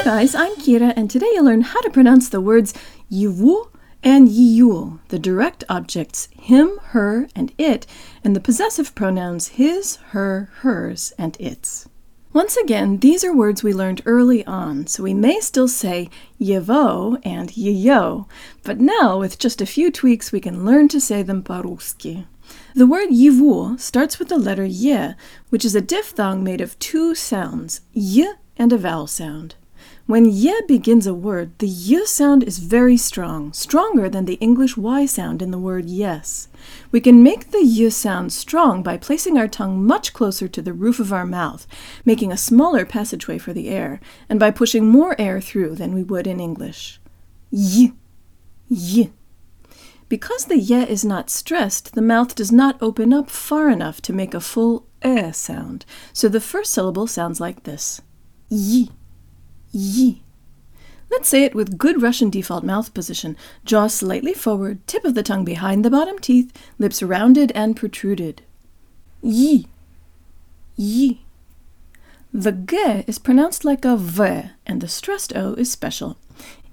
Hi guys, I'm Kira, and today you'll learn how to pronounce the words yiwu and yiyul, the direct objects him, her, and it, and the possessive pronouns his, her, hers, and its. Once again, these are words we learned early on, so we may still say yevo and yiyul, but now with just a few tweaks we can learn to say them paruski. The word yivu starts with the letter y, which is a diphthong made of two sounds, y and a vowel sound. When ye begins a word, the y sound is very strong, stronger than the English y sound in the word yes. We can make the y sound strong by placing our tongue much closer to the roof of our mouth, making a smaller passageway for the air, and by pushing more air through than we would in English. Y, y. Because the ye is not stressed, the mouth does not open up far enough to make a full e sound, so the first syllable sounds like this. Yi. Yi. Let's say it with good Russian default mouth position, jaw slightly forward, tip of the tongue behind the bottom teeth, lips rounded and protruded. Yi. Yi. The g is pronounced like a v, and the stressed o is special.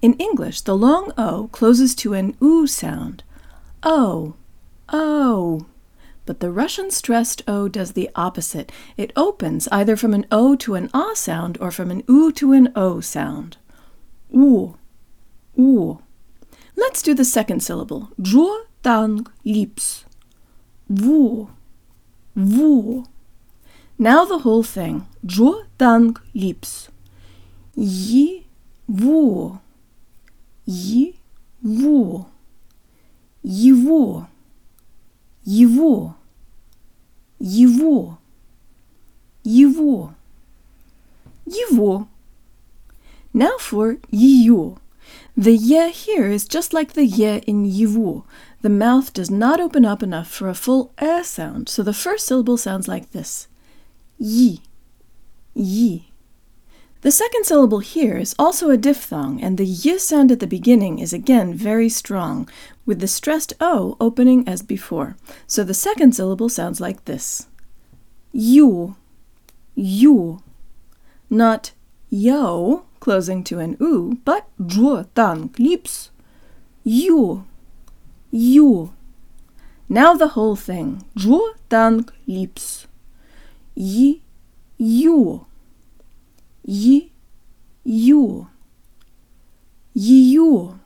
In English, the long o closes to an oo sound. O. O but the Russian stressed O does the opposite. It opens either from an O to an A sound or from an U to an O sound. U, U. Let's do the second syllable. Jur dang lips. Vu, vu. Now the whole thing. Jur dang lips. Yi, vu. Yi, vu. Yi, vu. Его. Его. Его. Его. Now for ее. The ye here is just like the ye in его. The mouth does not open up enough for a full e sound, so the first syllable sounds like this. Yi. Yi. The second syllable here is also a diphthong, and the y sound at the beginning is again very strong, with the stressed o opening as before. So the second syllable sounds like this. You, you. Not yo, closing to an u, but dro tang lips. You, you. Now the whole thing. Dro tang lips. Yi, you. Yi, you. Yiyu.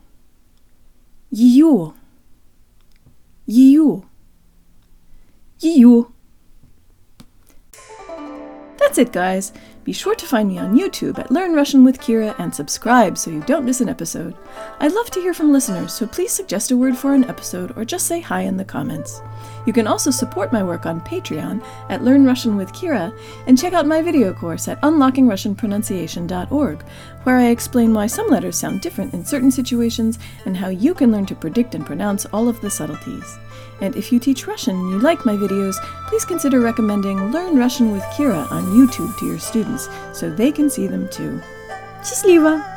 Yiyu. Yiyu. Yiyu. That's it, guys. Be sure to find me on YouTube at Learn Russian with Kira and subscribe so you don't miss an episode. I'd love to hear from listeners, so please suggest a word for an episode or just say hi in the comments. You can also support my work on Patreon at Learn Russian with Kira and check out my video course at unlockingrussianpronunciation.org, where I explain why some letters sound different in certain situations and how you can learn to predict and pronounce all of the subtleties. And if you teach Russian and you like my videos, please consider recommending Learn Russian with Kira on YouTube to your students so they can see them too. Счастливо!